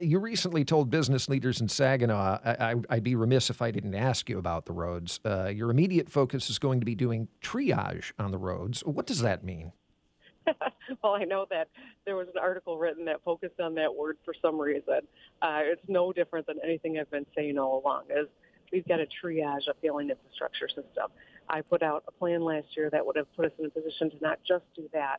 You recently told business leaders in Saginaw, I, would be remiss if I didn't ask you about the roads. Uh, your immediate focus is going to be doing triage on the roads. What does that mean? well, I know that there was an article written that focused on that word for some reason. Uh, it's no different than anything I've been saying all along. Is we've got to triage a failing infrastructure system. I put out a plan last year that would have put us in a position to not just do that,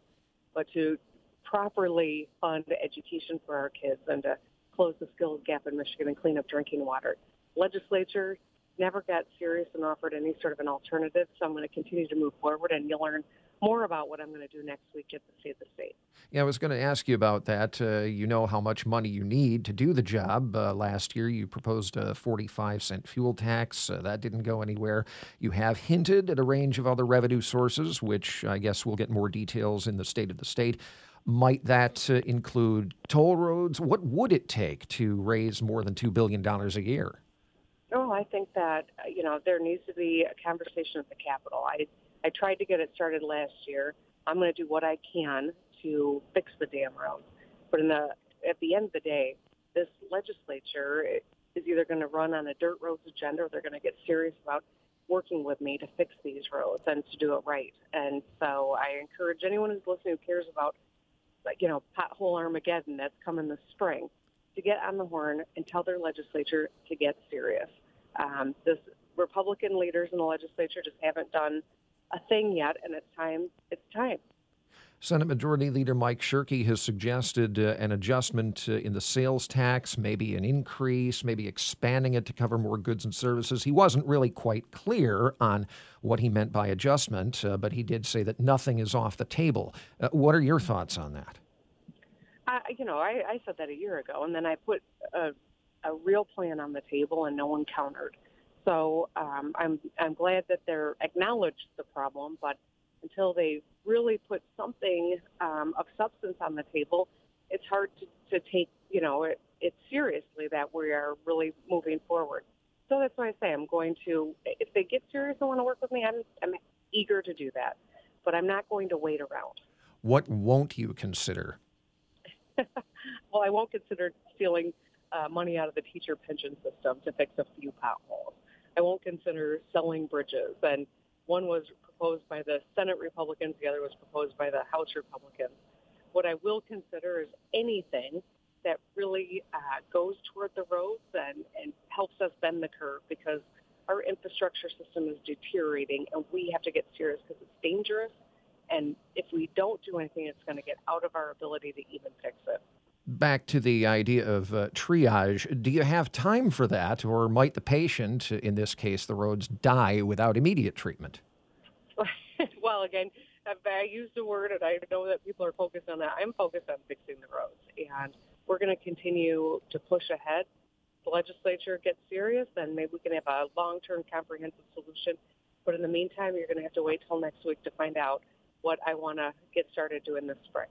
but to properly fund education for our kids and to close the skills gap in Michigan and clean up drinking water. Legislature never got serious and offered any sort of an alternative, so I'm going to continue to move forward, and you'll learn more about what I'm going to do next week at the State of the State. Yeah, I was going to ask you about that. Uh, you know how much money you need to do the job. Uh, last year, you proposed a 45 cent fuel tax. Uh, that didn't go anywhere. You have hinted at a range of other revenue sources, which I guess we'll get more details in the State of the State. Might that uh, include toll roads? What would it take to raise more than $2 billion a year? Oh, I think that, uh, you know, there needs to be a conversation at the Capitol. I, I tried to get it started last year. I'm going to do what I can to fix the damn roads. But in the, at the end of the day, this legislature is either going to run on a dirt roads agenda or they're going to get serious about working with me to fix these roads and to do it right. And so I encourage anyone who's listening who cares about you know, pothole Armageddon that's coming this spring, to get on the horn and tell their legislature to get serious. Um, this Republican leaders in the legislature just haven't done a thing yet, and it's time. It's time. Senate Majority Leader Mike Shirkey has suggested uh, an adjustment uh, in the sales tax, maybe an increase, maybe expanding it to cover more goods and services. He wasn't really quite clear on what he meant by adjustment, uh, but he did say that nothing is off the table. Uh, what are your thoughts on that? You know, I, I said that a year ago, and then I put a, a real plan on the table, and no one countered. So um, I'm I'm glad that they're acknowledged the problem, but until they really put something um, of substance on the table, it's hard to, to take, you know, it, it seriously that we are really moving forward. So that's why I say I'm going to, if they get serious and want to work with me, I'm, I'm eager to do that. But I'm not going to wait around. What won't you consider? well, I won't consider stealing uh, money out of the teacher pension system to fix a few potholes. I won't consider selling bridges. And one was proposed by the Senate Republicans, the other was proposed by the House Republicans. What I will consider is anything that really uh, goes toward the roads and, and helps us bend the curve because our infrastructure system is deteriorating and we have to get serious because it's dangerous. And if we don't do anything, it's going to get out of our ability to even fix it. Back to the idea of uh, triage, do you have time for that, or might the patient, in this case the roads, die without immediate treatment? well, again, I use the word, and I know that people are focused on that. I'm focused on fixing the roads, and we're going to continue to push ahead. The legislature gets serious, and maybe we can have a long-term comprehensive solution. But in the meantime, you're going to have to wait till next week to find out what I want to get started doing this spring.